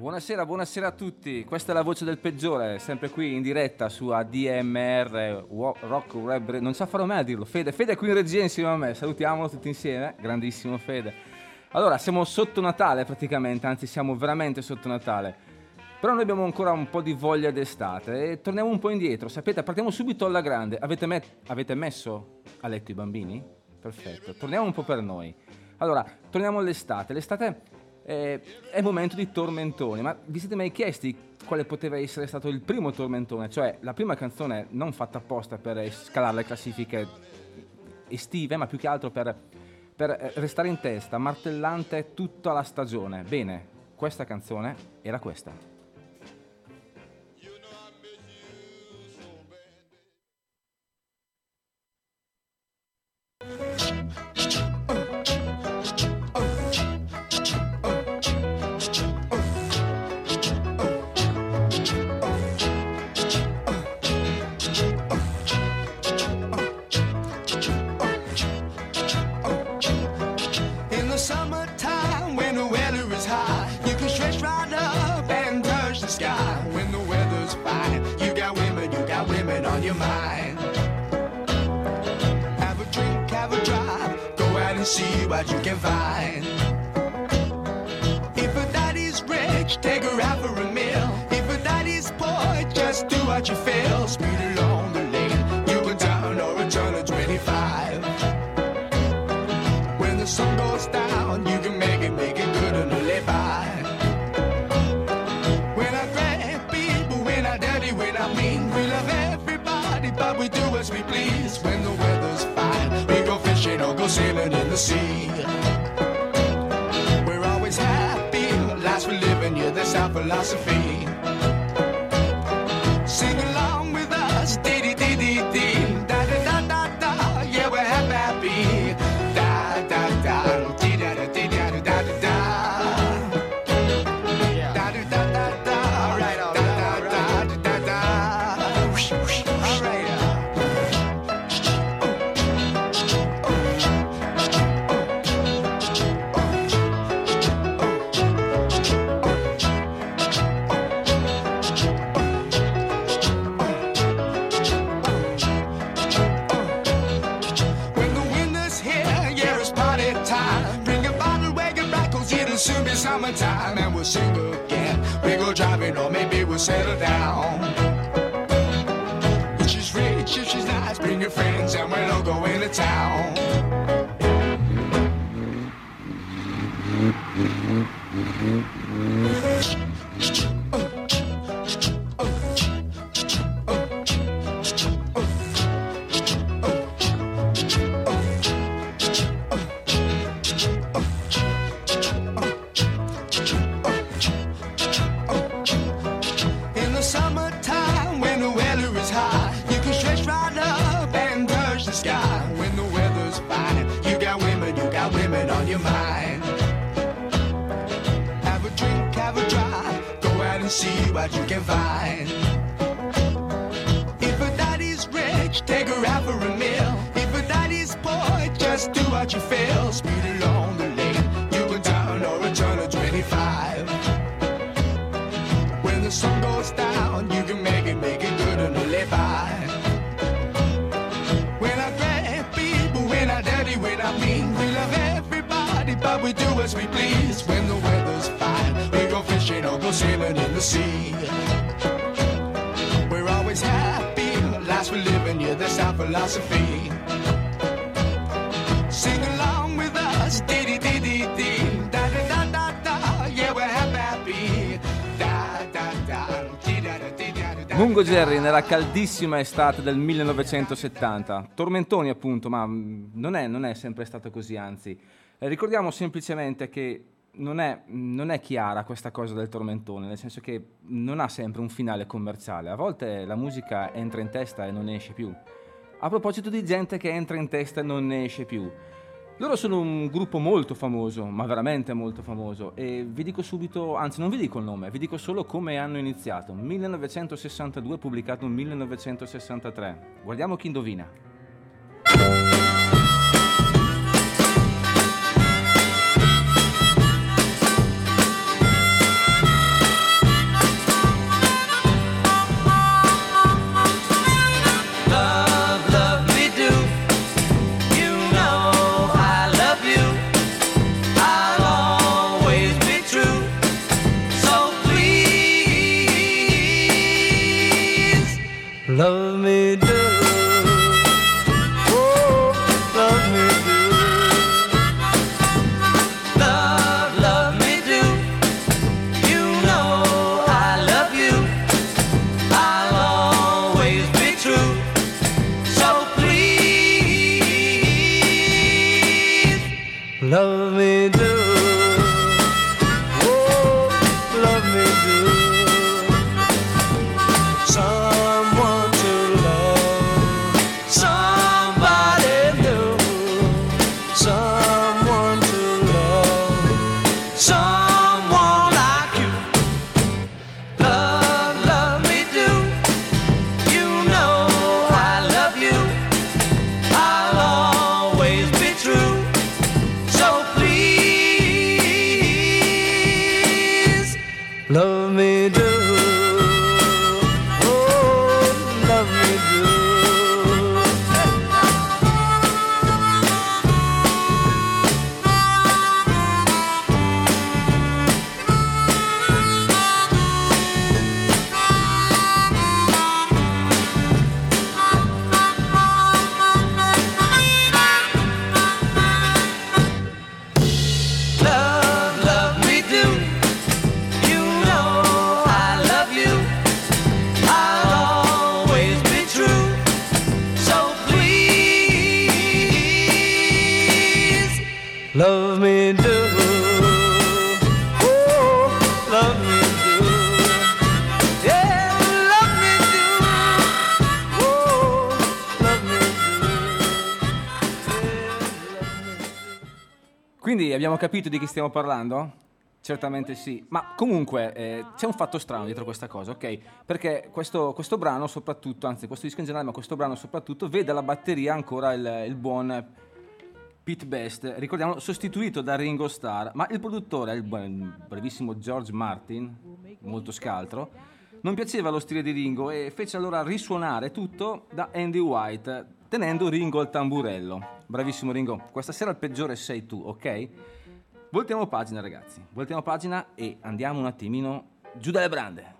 Buonasera, buonasera a tutti. Questa è la voce del peggiore, sempre qui in diretta su ADMR Rock Web. Non sa farò mai a dirlo. Fede, Fede è qui in regia insieme a me. Salutiamolo tutti insieme. Grandissimo Fede. Allora, siamo sotto Natale praticamente, anzi siamo veramente sotto Natale. Però noi abbiamo ancora un po' di voglia d'estate e torniamo un po' indietro. Sapete, partiamo subito alla grande. Avete, met- avete messo a letto i bambini? Perfetto. Torniamo un po' per noi. Allora, torniamo all'estate. L'estate eh, è momento di tormentoni, ma vi siete mai chiesti quale poteva essere stato il primo tormentone? Cioè la prima canzone non fatta apposta per scalare le classifiche estive, ma più che altro per, per eh, restare in testa, martellante tutta la stagione. Bene, questa canzone era questa. What you can find. If a daddy's rich, take her out for a meal. If a daddy's poor, just do what you feel. Speed along the lane, you can down or return to 25. When the sun goes down, you can make it, make it good and live by. When I grab people, when I daddy, when I mean, we love everybody, but we do as we please. When the weather's fine, we go fishing or go sailing in the sea. We're always happy, last we live in, yeah, that's our philosophy. Mungo Jerry nella caldissima estate del 1970. Tormentoni appunto, ma non è, non è sempre stato così, anzi. Eh, ricordiamo semplicemente che non è, non è, chiara questa cosa del tormentone, nel senso che non ha sempre un finale commerciale. A volte la musica entra in testa e non ne esce più. A proposito di gente che entra in testa e non ne esce più. Loro sono un gruppo molto famoso, ma veramente molto famoso, e vi dico subito, anzi non vi dico il nome, vi dico solo come hanno iniziato. 1962 pubblicato nel 1963. Guardiamo chi indovina. Capito di chi stiamo parlando? Certamente sì, ma comunque eh, c'è un fatto strano dietro questa cosa, ok? Perché questo, questo, brano soprattutto, anzi questo disco in generale, ma questo brano soprattutto, vede alla batteria ancora il, il buon Pete Best, ricordiamo, sostituito da Ringo Starr, ma il produttore, il, il brevissimo George Martin, molto scaltro, non piaceva lo stile di Ringo e fece allora risuonare tutto da Andy White, tenendo Ringo al tamburello. Bravissimo Ringo, questa sera il peggiore sei tu, ok? Voltiamo pagina ragazzi, voltiamo pagina e andiamo un attimino giù dalle brande.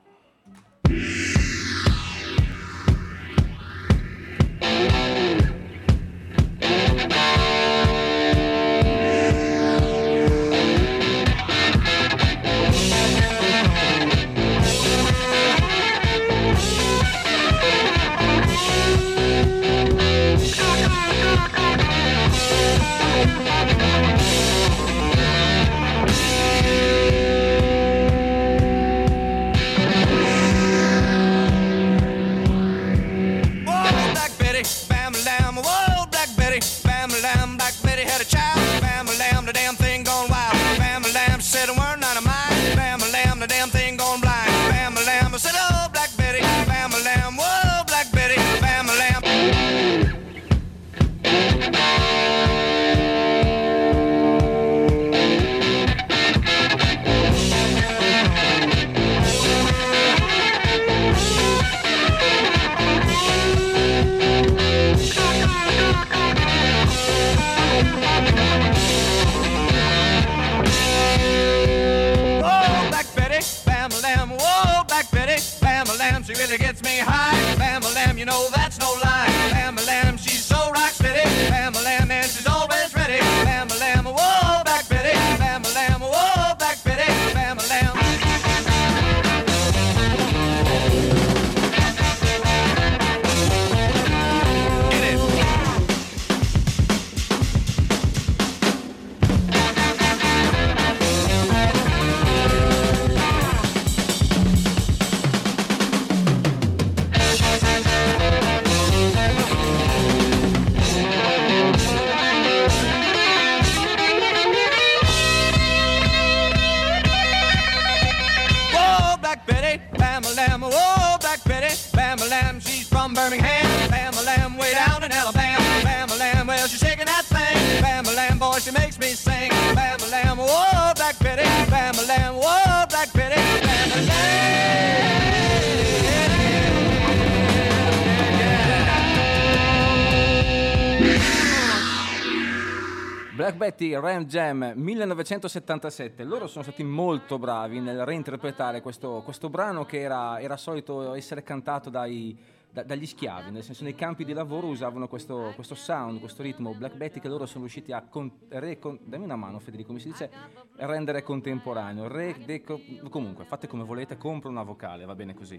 Bama Lamb, she's from Birmingham. Bama Lamb, way down in Alabama. Bama Lamb, well, she's shaking that thing. Bama Lamb, boy, she makes me sing. Bama Lamb, whoa. Betty Ram Jam 1977. Loro sono stati molto bravi nel reinterpretare questo, questo brano che era, era, solito essere cantato dai, da, dagli schiavi, nel senso nei campi di lavoro usavano questo, questo sound, questo ritmo Black Betty che loro sono riusciti a con, re, con, dammi una mano Federico, come si dice, rendere contemporaneo. Re, deco, comunque, fate come volete, compro una vocale, va bene così.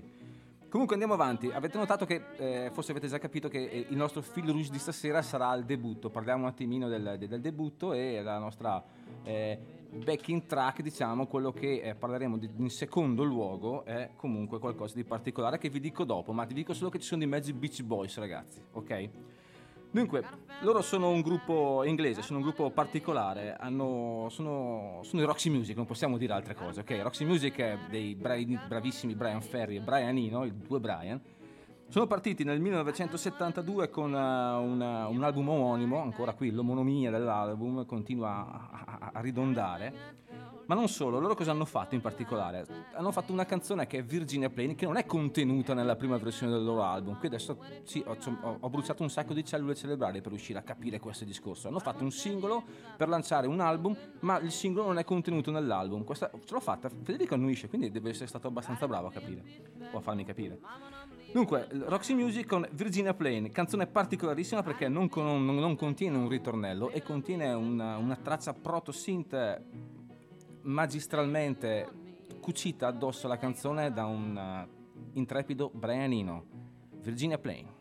Comunque andiamo avanti. Avete notato che, eh, forse avete già capito che eh, il nostro fil rouge di stasera sarà il debutto. Parliamo un attimino del, del debutto e la nostra eh, backing track, diciamo, quello che eh, parleremo di, in secondo luogo è comunque qualcosa di particolare che vi dico dopo, ma ti dico solo che ci sono di mezzo i Beach Boys, ragazzi, ok? Dunque, loro sono un gruppo inglese, sono un gruppo particolare, hanno, sono, sono, i Roxy Music, non possiamo dire altre cose, ok? Roxy Music è dei bravi, bravissimi Brian Ferry e Brian Eno, i due Brian. Sono partiti nel 1972 con uh, una, un album omonimo, ancora qui l'omonomia dell'album continua a, a, a ridondare ma non solo, loro cosa hanno fatto in particolare? Hanno fatto una canzone che è Virginia Plain, che non è contenuta nella prima versione del loro album. Qui adesso sì, ho, ho, bruciato un sacco di cellule cerebrali per riuscire a capire questo discorso. Hanno fatto un singolo per lanciare un album, ma il singolo non è contenuto nell'album. Questa ce l'ho fatta, Federico annuisce, quindi deve essere stato abbastanza bravo a capire, o a farmi capire. Dunque, Roxy Music con Virginia Plain, canzone particolarissima perché non, non, non contiene un ritornello e contiene una, una traccia proto-synth magistralmente cucita addosso alla canzone da un uh, intrepido Brianino, Virginia Plain.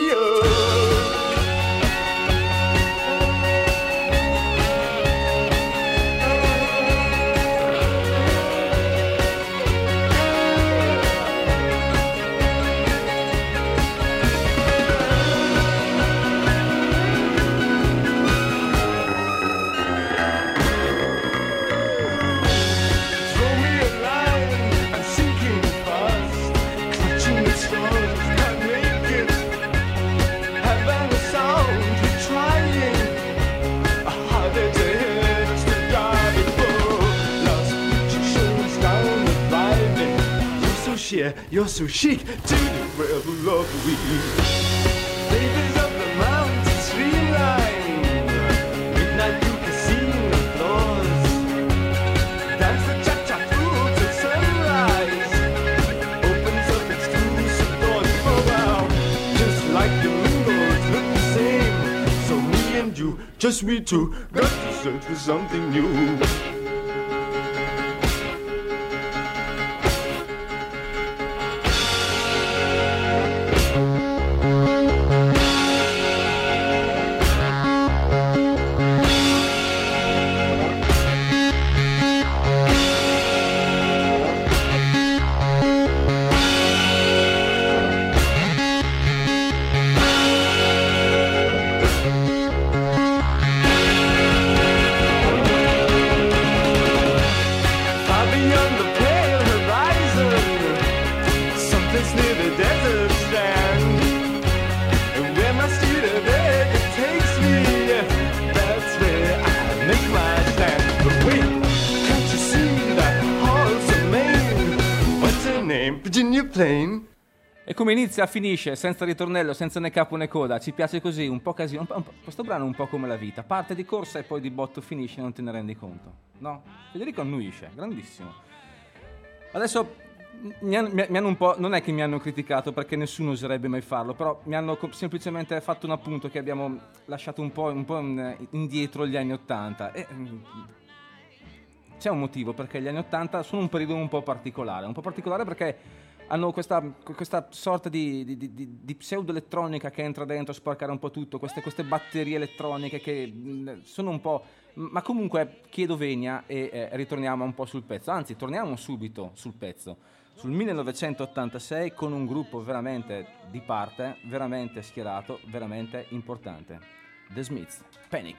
You're so chic to the rebel we. Of the midnight through casino floors. Dance the cha-cha through sunrise. Opens up exclusive doors wow. Just like the look the same. So me and you, just got to search for something new. Inizia finisce, senza ritornello, senza né capo né coda. Ci piace così, un po' casino. un po'- un po'- questo brano è un po' come la vita. Parte di corsa e poi di botto finisce, non te ne rendi conto. No? Federico annuisce, grandissimo. Adesso mi hanno, mi- hanno un po'. Non è che mi hanno criticato perché nessuno oserebbe mai farlo, però mi hanno semplicemente fatto un appunto che abbiamo lasciato un po', un po' in- indietro gli anni Ottanta. E, mm, c'è un motivo perché gli anni 80 sono un periodo un po' particolare, un po' particolare perché hanno questa, questa sorta di, di, di- di- pseudo-elettronica che entra dentro a sporcare un po' tutto, queste, queste batterie elettroniche che mh, sono un po'... Ma comunque chiedo venia e eh, ritorniamo un po' sul pezzo, anzi torniamo subito sul pezzo, sul 1986 con un gruppo veramente di parte, veramente schierato, veramente importante. The Smiths. Panic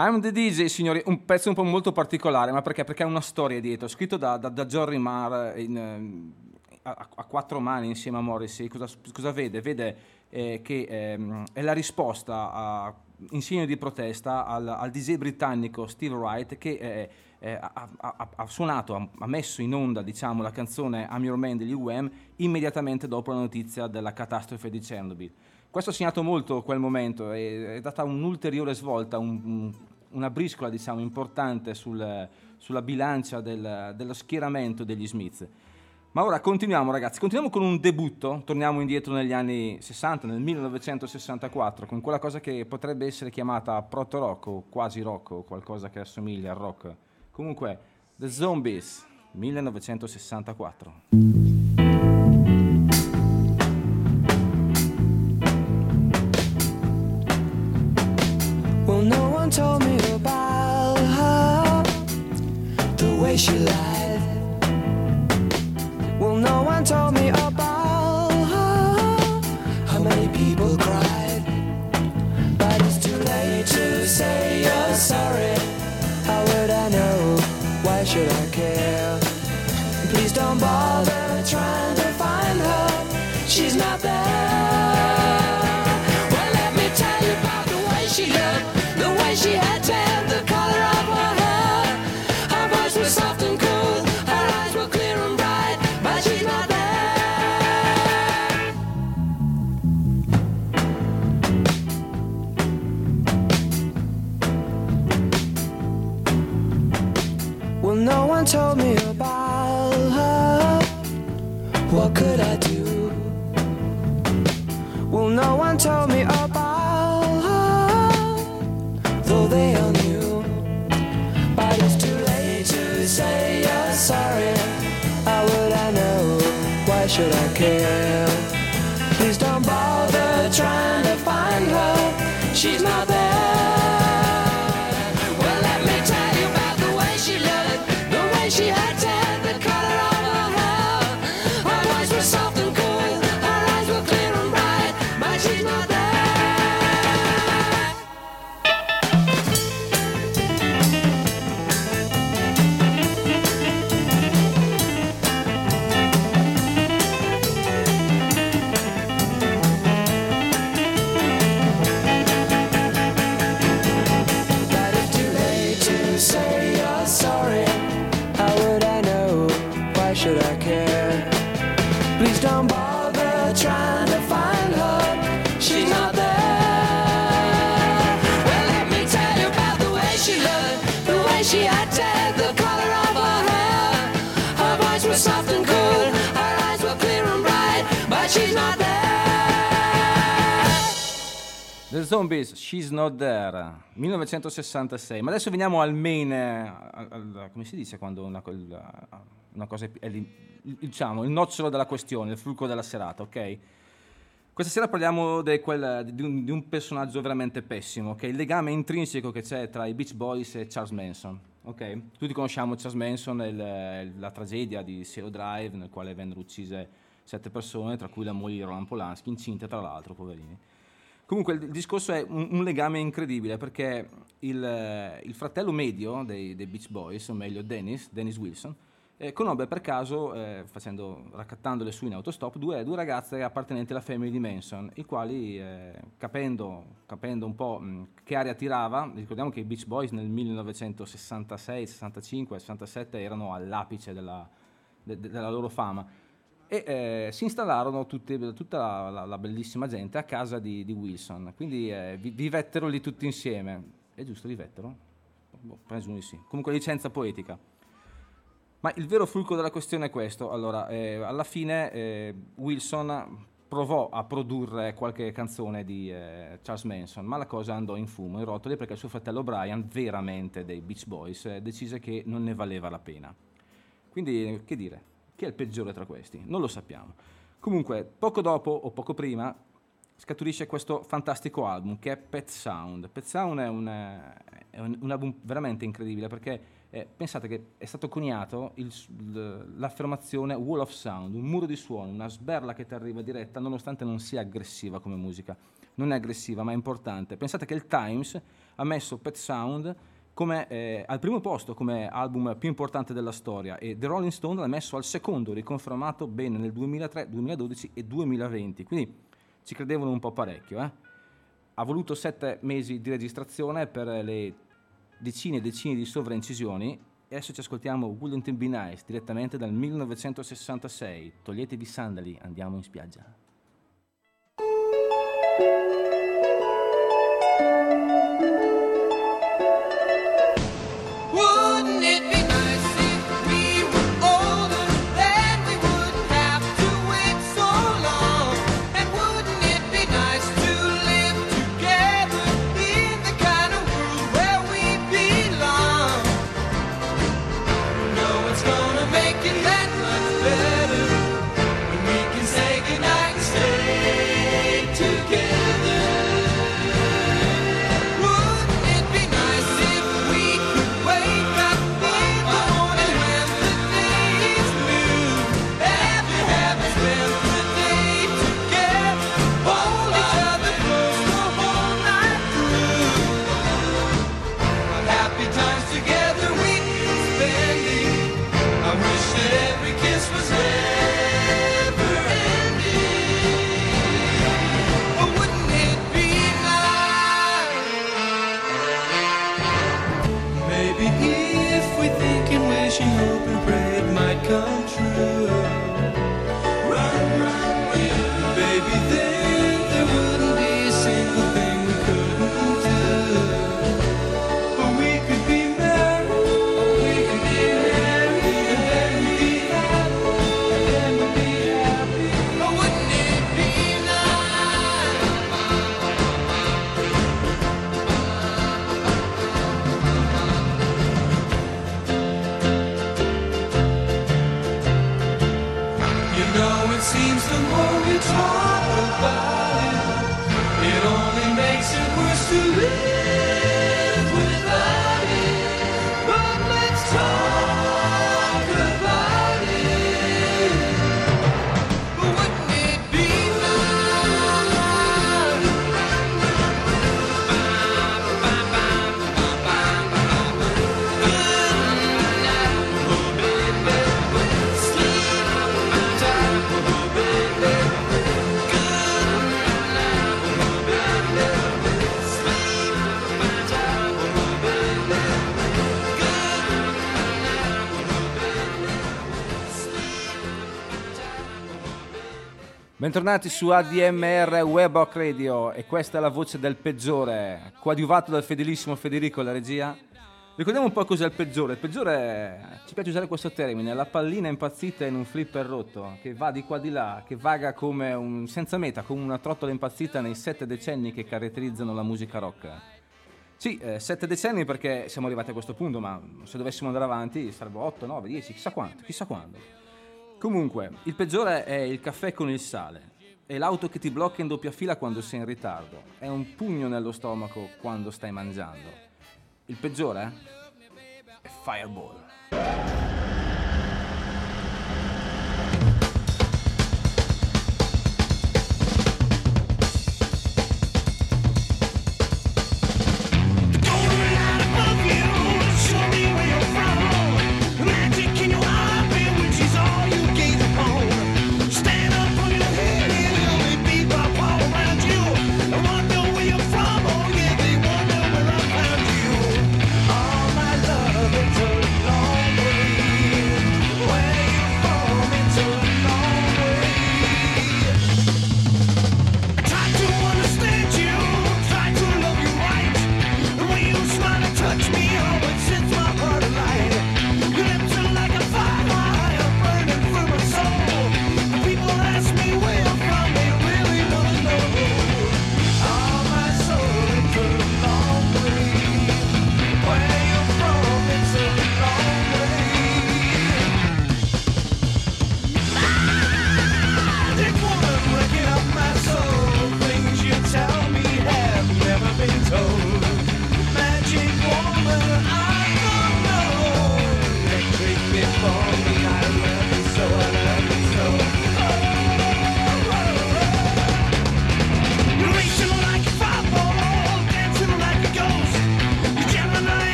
I'm the DJ, signori, un pezzo un po' molto particolare, ma perché? Perché ha una storia dietro, scritto da, da, da Jory Marr in, eh, a, a quattro mani insieme a Morrissey. Cosa, cosa vede? Vede eh, che ehm, è la risposta a, in segno di protesta al, al DJ britannico Steve Wright che eh, eh, ha, ha- ha suonato, ha, ha messo in onda diciamo, la canzone I'm Your Man degli UM immediatamente dopo la notizia della catastrofe di Chernobyl. Questo ha segnato molto quel momento, è, è data un'ulteriore svolta, un- un- una briscola diciamo, importante sul- sulla bilancia del- dello schieramento degli Smith. Ma ora continuiamo ragazzi, continuiamo con un debutto, torniamo indietro negli anni 60, nel 1964, con quella cosa che potrebbe essere chiamata proto rock o quasi rock o qualcosa che assomiglia al rock. Comunque, The Zombies, 1964. Bother trying to find her. She's not there. Well, let me tell you about the way she looked, the way she had the color of her hair. Her voice was soft and cool, her eyes were clear and bright, but she's not there. Well, no one told me She's not Zombies, She's Not There, 1966. Ma adesso veniamo al main, al- al- come si dice quando una, una cosa è, il- diciamo, il nocciolo della questione, il fulcro della serata, ok? Questa sera parliamo quel- di, un, di un personaggio veramente pessimo, che è il legame intrinseco che c'è tra i Beach Boys e Charles Manson. ok? Tutti conosciamo Charles Manson e la tragedia di Cielo Drive, nel quale vennero uccise sette persone, tra cui la moglie di Roland Polanski, incinte tra l'altro, poverini. Comunque il, discorso è un, un legame incredibile perché il, il fratello medio dei, dei Beach Boys, o meglio Dennis, Dennis Wilson, eh, conobbe per caso, eh, facendo, raccattandole su in autostop, due, due ragazze appartenenti alla family di Manson, i quali, eh, capendo, capendo un po' mh, che aria tirava, ricordiamo che i Beach Boys nel 1966, 65, 67 erano all'apice della, de- de- della loro fama, e eh, si installarono tutte- tutta la, la- la bellissima gente a casa di, di Wilson. Quindi eh, vi- vivettero lì tutti insieme. È giusto, vivettero? Boh, presumo di sì. Comunque licenza poetica. Ma il vero fulcro della questione è questo. Allora, eh, alla fine eh, Wilson provò a produrre qualche canzone di eh, Charles Manson, ma la cosa andò in fumo, in rotoli, perché suo fratello Brian, veramente dei Beach Boys, eh, decise che non ne valeva la pena. Quindi, che dire, chi è il peggiore tra questi? Non lo sappiamo. Comunque, poco dopo o poco prima scaturisce questo fantastico album che è Pet Sound. Pet Sound è un, eh, è un- un album veramente incredibile perché eh, pensate che è stato coniato il l'affermazione wall of sound, un muro di suono, una sberla che ti arriva diretta nonostante non sia aggressiva come musica. Non è aggressiva ma è importante. Pensate che il Times ha messo Pet Sound come, eh, al primo posto come album più importante della storia e The Rolling Stone l'ha messo al secondo, riconfermato bene nel 2003, 2012 e 2020, quindi ci credevano un po' parecchio. eh. Ha voluto sette mesi di registrazione per le decine e decine di sovraincisioni e adesso ci ascoltiamo Wouldn't It Be Nice direttamente dal 1966. Toglietevi i sandali, andiamo in spiaggia. Bentornati su ADMR Web Rock Radio e questa è la voce del peggiore, coadiuvato dal fedelissimo Federico alla regia. Ricordiamo un po' cos'è il peggiore. Il peggiore, ci piace usare questo termine, la pallina impazzita in un flipper rotto, che va di qua di là, che vaga come un senza meta, come una trottola impazzita nei sette decenni che caratterizzano la musica rock. Sì, eh, sette decenni perché siamo arrivati a questo punto, ma se dovessimo andare avanti sarebbero 8, 9, 10, chissà quanto, chissà quando. Comunque, il peggiore è il caffè con il sale. È l'auto che ti blocca in doppia fila quando sei in ritardo. È un pugno nello stomaco quando stai mangiando. Il peggiore è Fireball.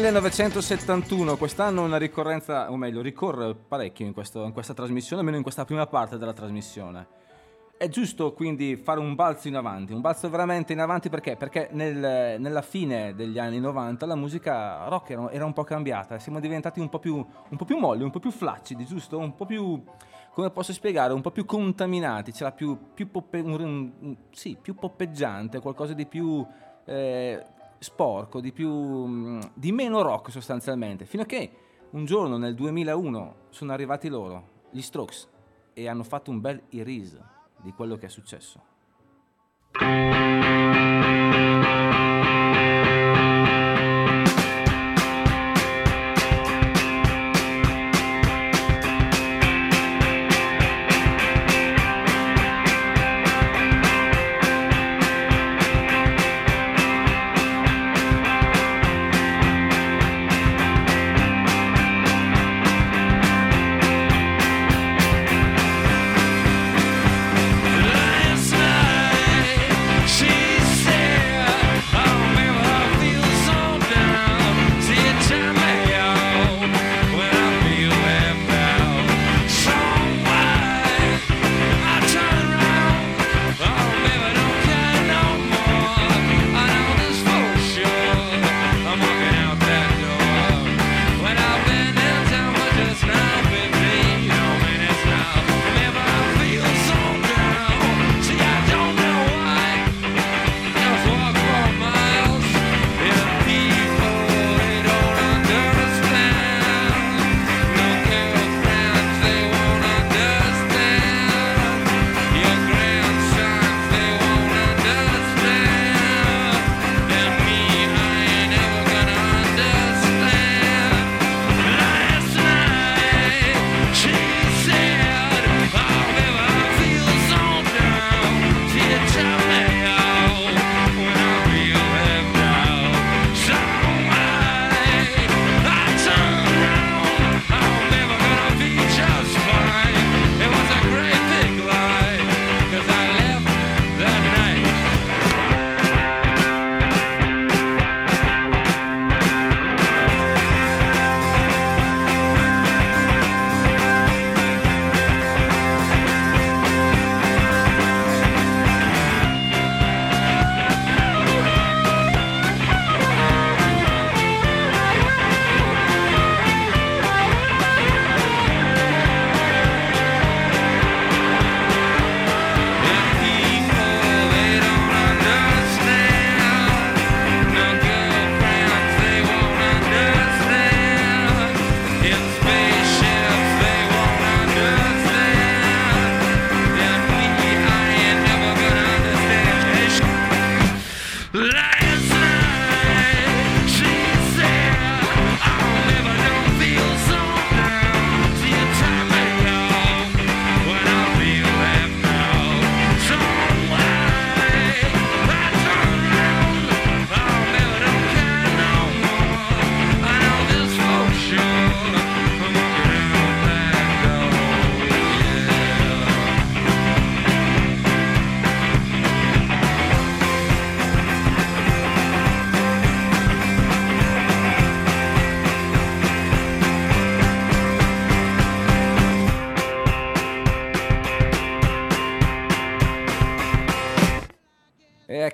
1971, quest'anno una ricorrenza, o meglio, ricorre parecchio in, questo- in questa trasmissione, almeno in questa prima parte della trasmissione. È giusto quindi fare un balzo in avanti, un balzo veramente in avanti perché? Perché nel- nella fine degli anni 90 la musica rock era, era un po' cambiata, siamo diventati un po' più, un po' più molli, un po' più flaccidi, giusto? Un po' più, come posso spiegare, un po' più contaminati, c'era più, più, poppe- un- un- sì, più poppeggiante, qualcosa di più eh, sporco, di, più, mm, di meno rock sostanzialmente, fino a che un giorno nel 2001 sono arrivati loro, gli Strokes, e hanno fatto un bel iris di quello che è successo.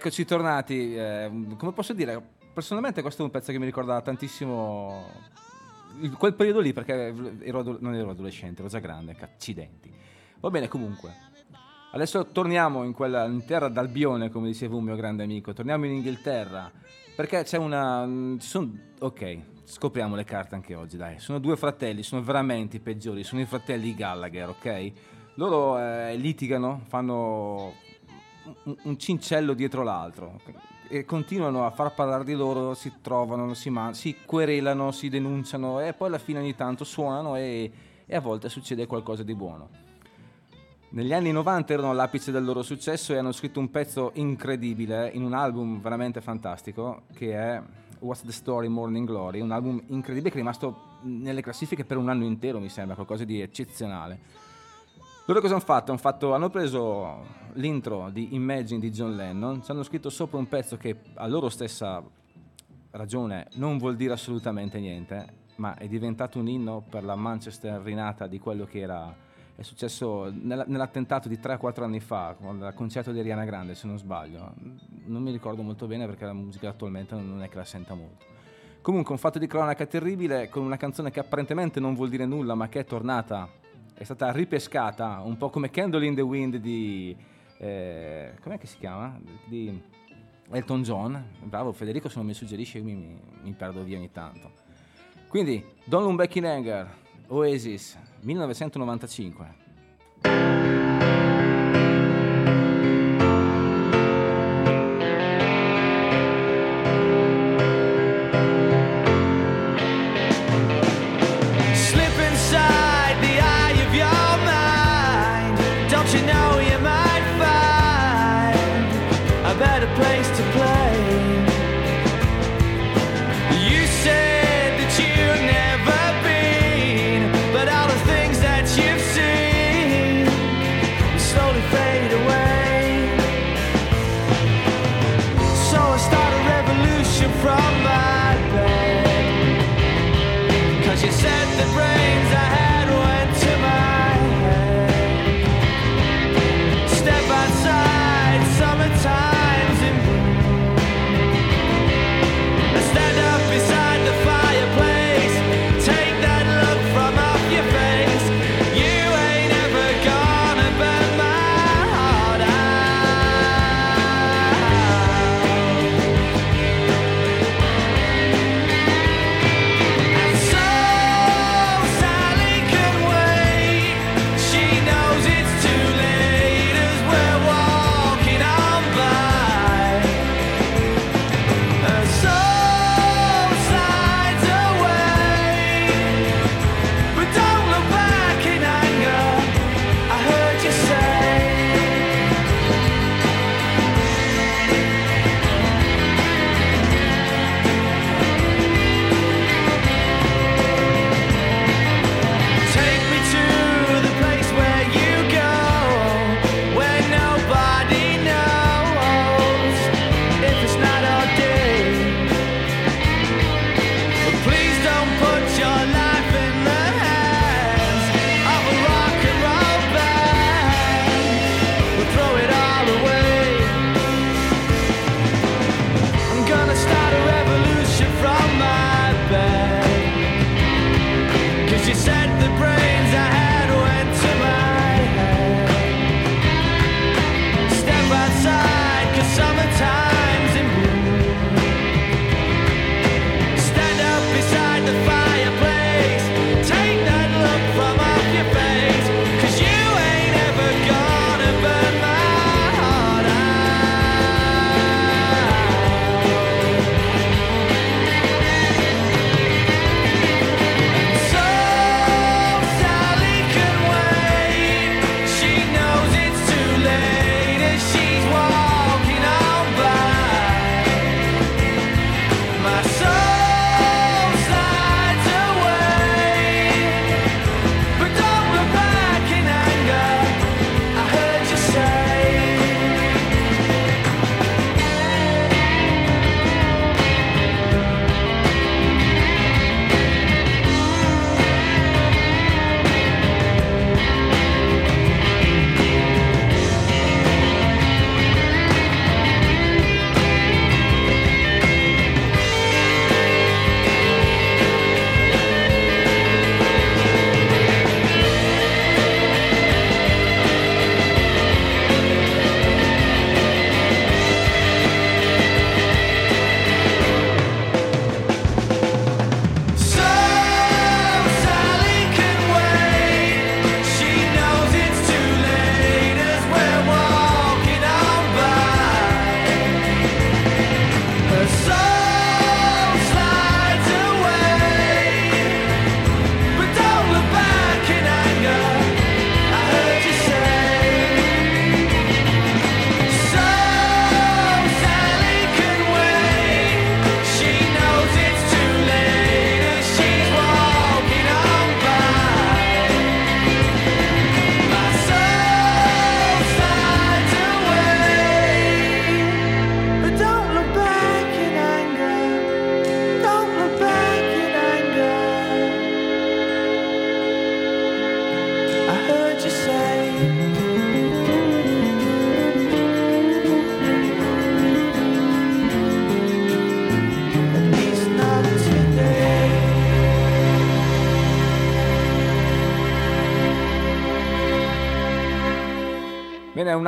Eccoci tornati. eh, come posso dire? Personalmente questo è un pezzo che mi ricorda tantissimo quel periodo lì perché ero non ero adolescente, ero già grande, accidenti. Va bene, comunque. Adesso torniamo in, quella, in terra d'Albione, come diceva un mio grande amico. Torniamo in Inghilterra perché c'è una... mm, Ci sono, ok, scopriamo le carte anche oggi, dai. Sono due fratelli, sono veramente i peggiori, sono i fratelli Gallagher, ok? Loro eh, litigano, fanno un, cincello dietro l'altro e continuano a far parlare di loro, si trovano, si, man- si querelano, si denunciano e poi alla fine ogni tanto suonano e, e a volte succede qualcosa di buono. Negli anni 90 erano all'apice del loro successo e hanno scritto un pezzo incredibile in un album veramente fantastico che è What's the Story Morning Glory, un album incredibile che è rimasto nelle classifiche per un anno intero, mi sembra, qualcosa di eccezionale. Loro cosa hanno fatto? Hanno, fatto- hanno preso l'intro di Imagine di John Lennon, ci hanno scritto sopra un pezzo che a loro stessa ragione non vuol dire assolutamente niente, ma è diventato un inno per la Manchester rinata di quello che era è successo nella- nell'attentato di 3-4 anni fa, con- al concerto di Ariana Grande, se non sbaglio. Non mi ricordo molto bene perché la musica attualmente non è che la senta molto. Comunque un fatto di cronaca terribile con una canzone che apparentemente non vuol dire nulla, ma che è tornata, è stata ripescata, un po' come Candle in the Wind di... Eh, com'è che si chiama? Di Elton John. Bravo Federico, se non mi suggerisce io mi, mi- mi perdo via ogni tanto. Quindi, Don't Look Back in Anger, Oasis, 1995.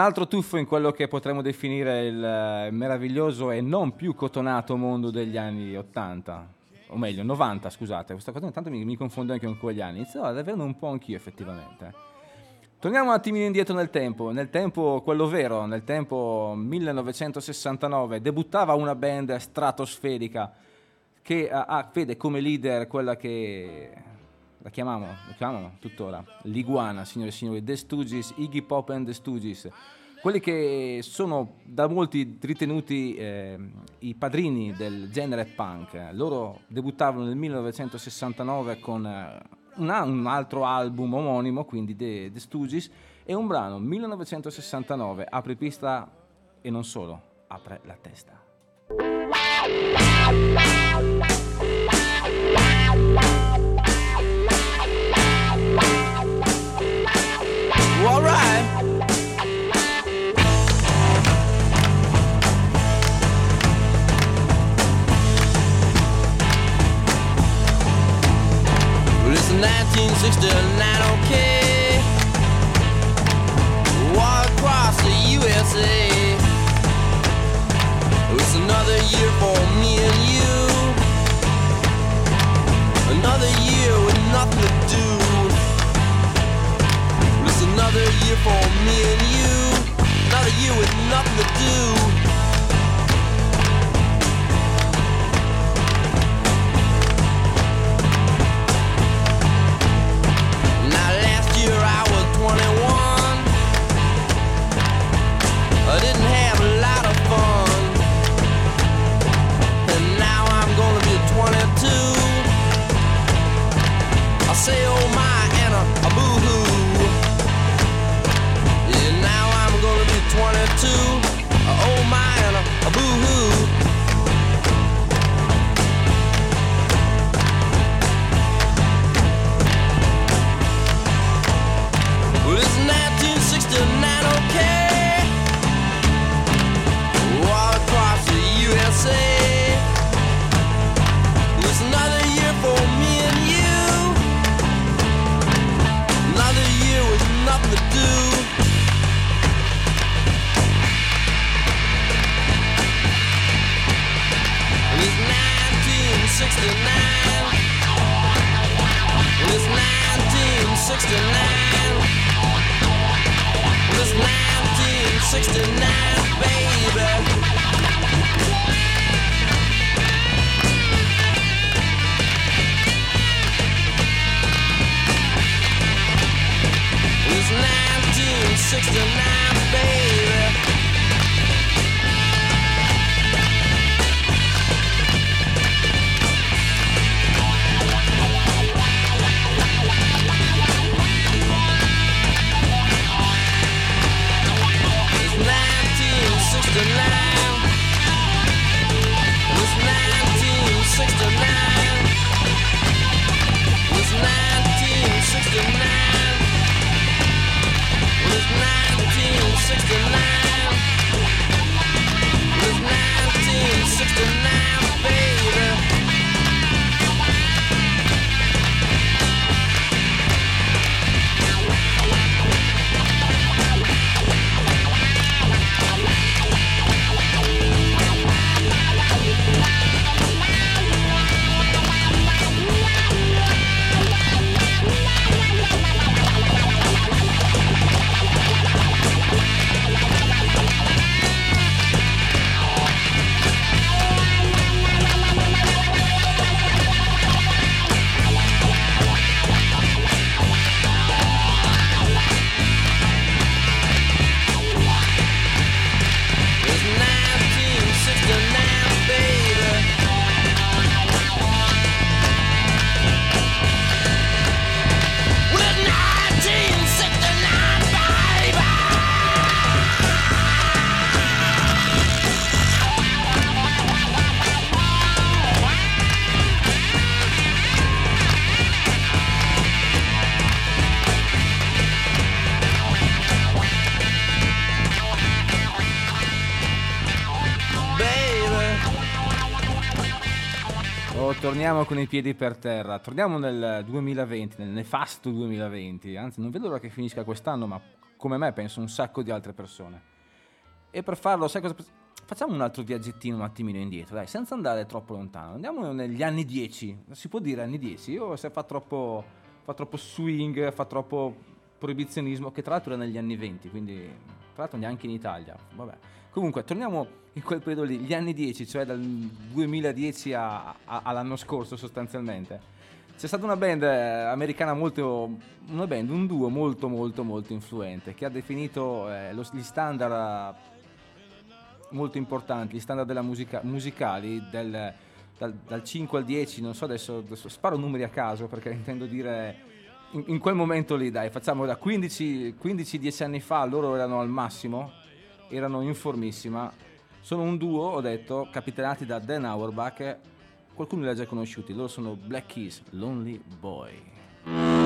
Altro tuffo in quello che potremmo definire il eh, meraviglioso e non più cotonato mondo degli anni 80, o meglio 90, scusate, questa cosa intanto mi, mi confondo anche con quegli anni, inizio ad averne un po' anch'io effettivamente. Torniamo un attimino indietro nel tempo, nel tempo quello vero, nel tempo 1969, debuttava una band stratosferica che ha, ha- vede come leader quella che la chiamano, la chiamano tuttora l'iguana, signore e signori, The Stooges, Iggy Pop and The Stooges, quelli che sono da molti ritenuti eh, i padrini del genere punk. Loro debuttavano nel 1969 con eh, una- un altro album omonimo, quindi The, The Stooges, e un brano 1969, apre pista e non solo, apre la testa. It's 1969, okay. War across the USA. It's another year for me and you. Another year with nothing to do. It's another year for me and you. Another year with nothing to do. Gonna be 22. Oh my and a, a boo hoo. 1969. And it's 1969, baby. Torniamo con i piedi per terra, torniamo nel 2020, nel nefasto 2020, anzi non vedo l'ora che finisca quest'anno, ma come me penso un sacco di altre persone. E per farlo, sai cosa... Facciamo un altro viaggettino un attimino indietro, dai, senza andare troppo lontano. Andiamo negli anni 10, si può dire anni 10, o se fa troppo, fa troppo swing, fa troppo proibizionismo, che tra l'altro era negli anni 20, quindi tra l'altro neanche in Italia. Vabbè. Comunque, torniamo in quel periodo lì, gli anni 10, cioè dal 2010 a- a- all'anno scorso sostanzialmente. C'è stata una band eh, americana molto, una band, un duo molto molto molto influente che ha definito eh, lo- gli standard eh, molto importanti, gli standard della musica, musicali del, dal, dal 5 al 10, non so adesso, adesso sparo numeri a caso perché intendo dire in, in quel momento lì, dai, facciamo da 15, 15-10 anni fa, loro erano al massimo, erano in formissima, sono un duo, ho detto, capitanati da Dan Auerbach, qualcuno li ha già conosciuti, loro sono Black Keys, Lonely Boy.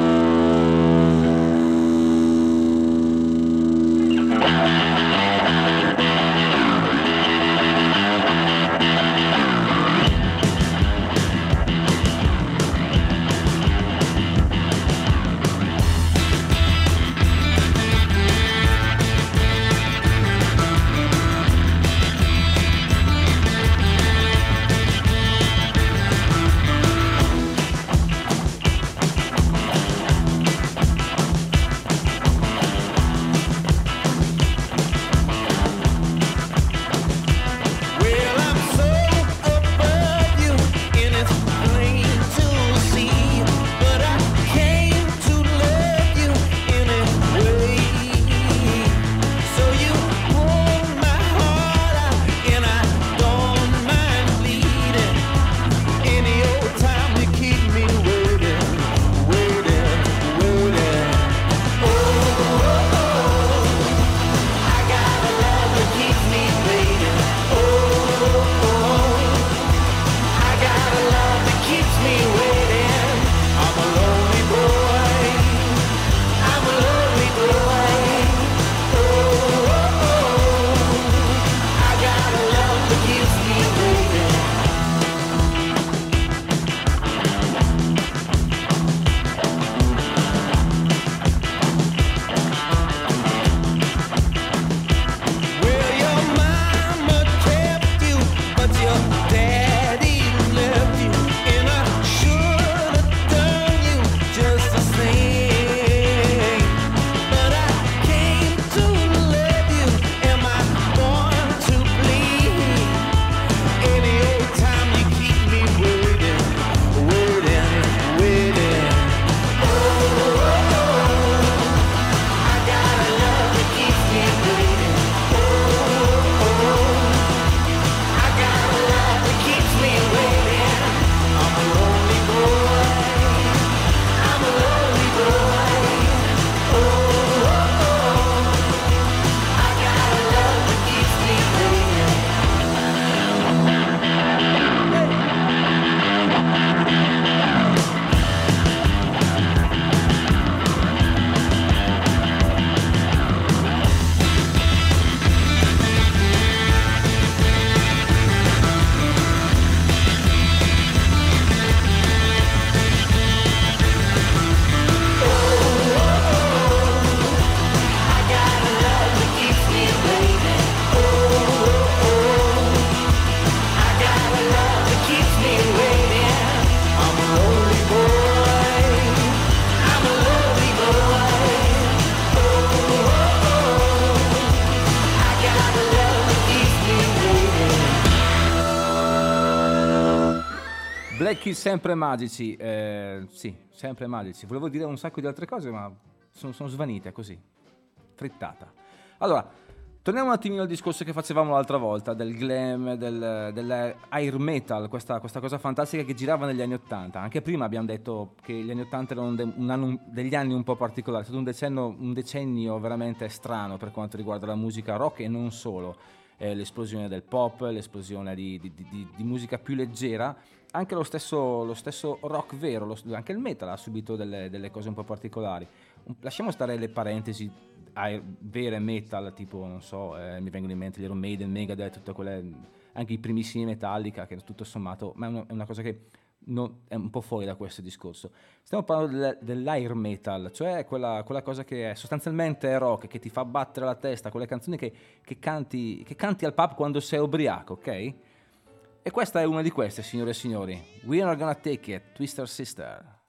Keys sempre magici, eh, sì, sempre magici. Volevo dire un sacco di altre cose, ma sono, sono svanite così, frittata. Allora, torniamo un attimino al discorso che facevamo l'altra volta, del glam, del, dell'air metal, questa, questa cosa fantastica che girava negli anni 80. Anche prima abbiamo detto che gli anni 80 erano de- anno- degli anni un po' particolari, è stato un decennio, un decennio veramente strano per quanto riguarda la musica rock e non solo. Eh, l'esplosione del pop, l'esplosione di- di- di- di musica più leggera, anche lo stesso, lo stesso rock vero, lo- anche il metal ha subito delle, delle cose un po' particolari. Lasciamo stare le parentesi vere metal, tipo, non so, eh, mi vengono in mente gli Iron Maiden, Megadeth, tutte quelle, anche i primissimi Metallica, che tutto sommato, ma è una, è una cosa che non- è un po' fuori da questo discorso. Stiamo parlando del- dell'air metal, cioè quella, quella cosa che è sostanzialmente rock, che ti fa battere la testa, quelle canzoni che, che canti, che canti al pub quando sei ubriaco, ok? E questa è una di queste, signore e signori. We are gonna take it, Twister Sister.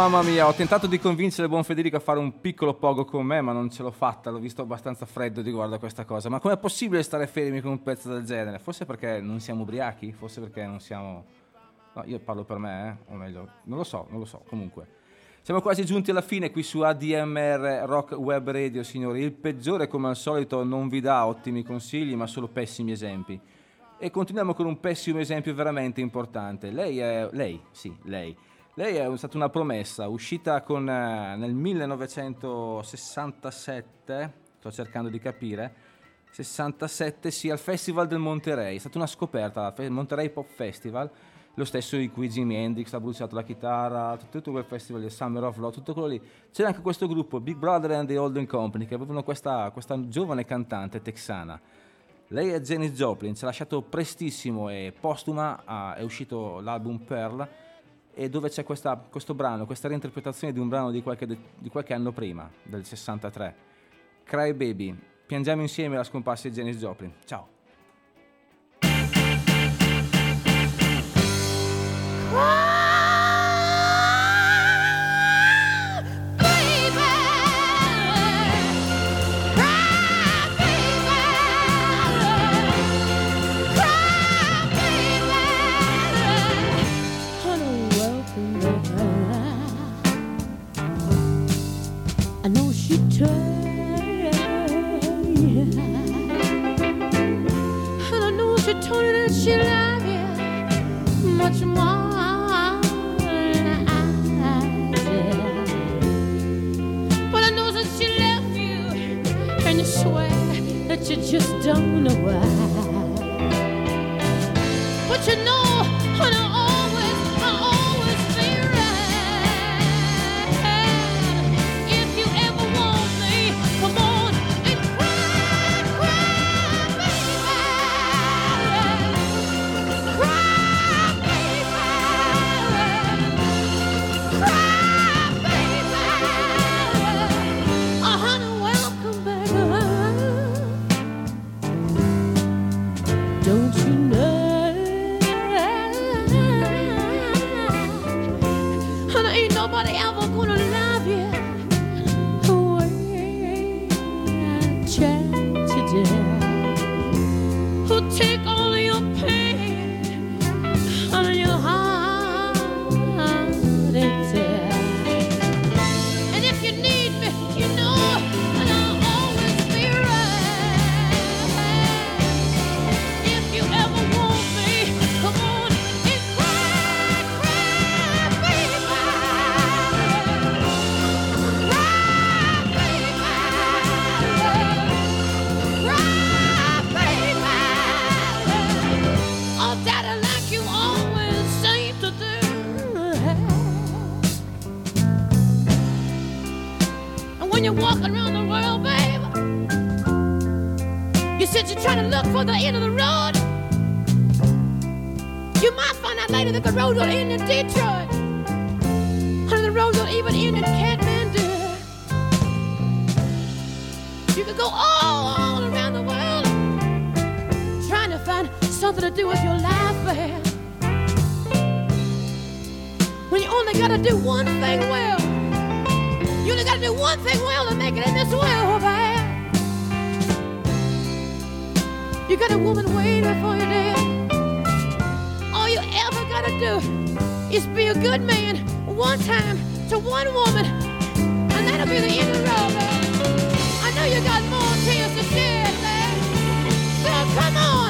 Mamma mia, ho tentato di convincere buon Federico a fare un piccolo pogo con me, ma non ce l'ho fatta, l'ho visto abbastanza freddo riguardo a questa cosa. Ma com'è possibile stare fermi con un pezzo del genere? Forse perché non siamo ubriachi? Forse perché non siamo... No, io parlo per me, eh? o meglio, non lo so, non lo so, comunque. Siamo quasi giunti alla fine qui su ADMR Rock Web Radio, signori. Il peggiore, come al solito, non vi dà ottimi consigli, ma solo pessimi esempi. E continuiamo con un pessimo esempio veramente importante. Lei è... Lei, sì, lei. Lei è stata una promessa, uscita con, eh, nel 1967, sto cercando di capire, 67 sì, al Festival del Monterey, è stata una scoperta, Fe- Monterey Pop Festival, lo stesso in cui Jimi Hendrix ha bruciato la chitarra, tutto, quel festival del Summer of Love, tutto quello lì. C'era anche questo gruppo, Big Brother and the Olden Company, che avevano questa, questa giovane cantante texana. Lei è Janis Joplin, ci ha lasciato prestissimo e postuma, è uscito l'album Pearl, e dove c'è questa- questo brano, questa reinterpretazione di un brano di qualche, di qualche anno prima, del 63. Cry Baby. Piangiamo insieme la scomparsa di Janis Joplin. Ciao. Daddy, like you always seem to do. And when you're walking around the world, babe, you said you're trying to look for the end of the road. You might find out later that the road will end in Detroit. And the road will even end in Kathmandu. You could go all around the world trying to find something to do with your life, babe. When you only gotta do one thing well. You only gotta do one thing well to make it in this world, babe. You got a woman waiting for you there. All you ever gotta do is be a good man one time to one woman, and that'll be the end of the road, babe. I know you got more tears to shed, babe. So come on,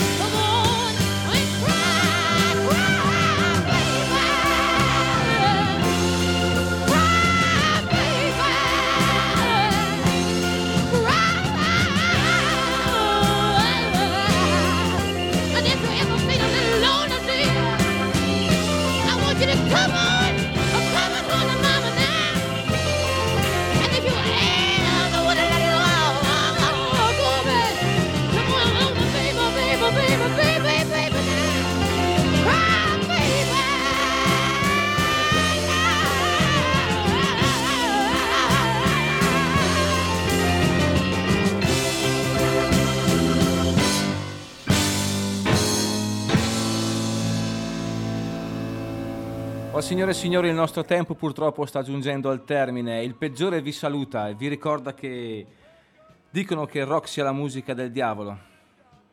Signore e signori, il nostro tempo purtroppo sta giungendo al termine. Il peggiore vi saluta e vi ricorda che dicono che il rock sia la musica del diavolo.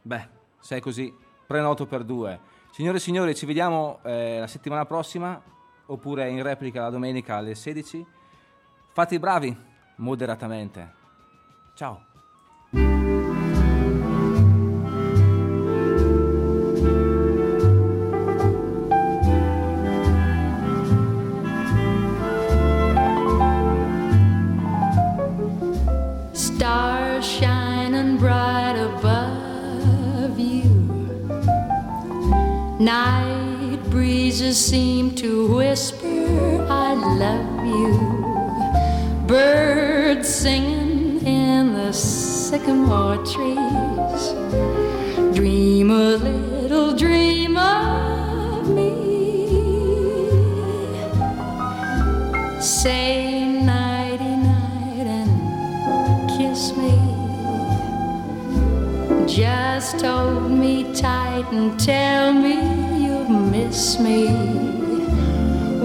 Beh, se è così, prenoto per due. Signore e signori, ci vediamo eh, la settimana prossima oppure in replica la domenica alle 16. Fate i bravi, moderatamente. Ciao. Seem to whisper, I love you. Birds singing in the sycamore trees. Dream a little dream of me. Say nighty night and kiss me. Just hold me tight and tell me miss me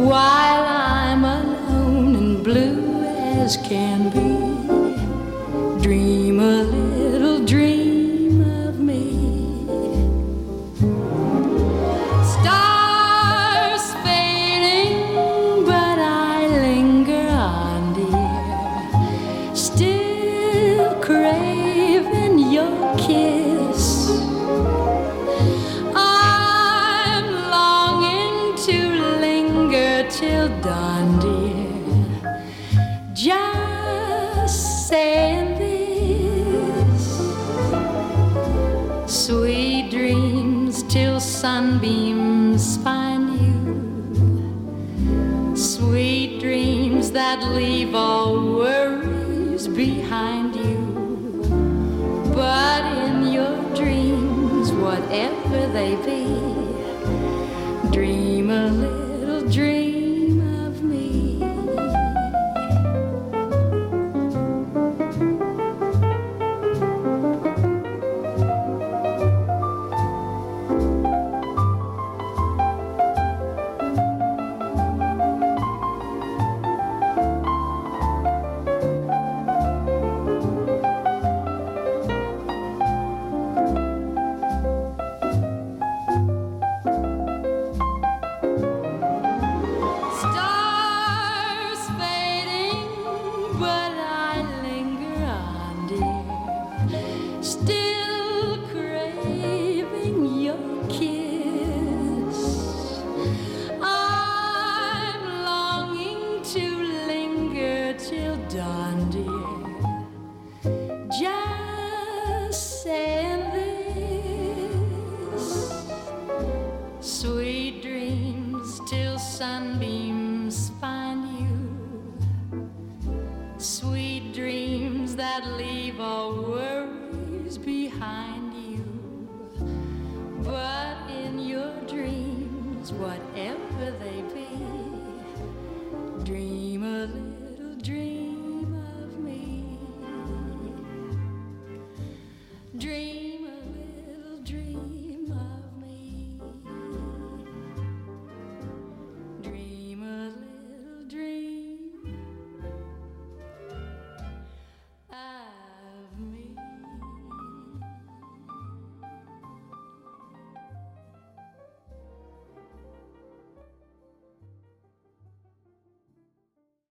while I'm alone and blue as can be. behind you. But in your dreams, whatever they be, dream a little dream.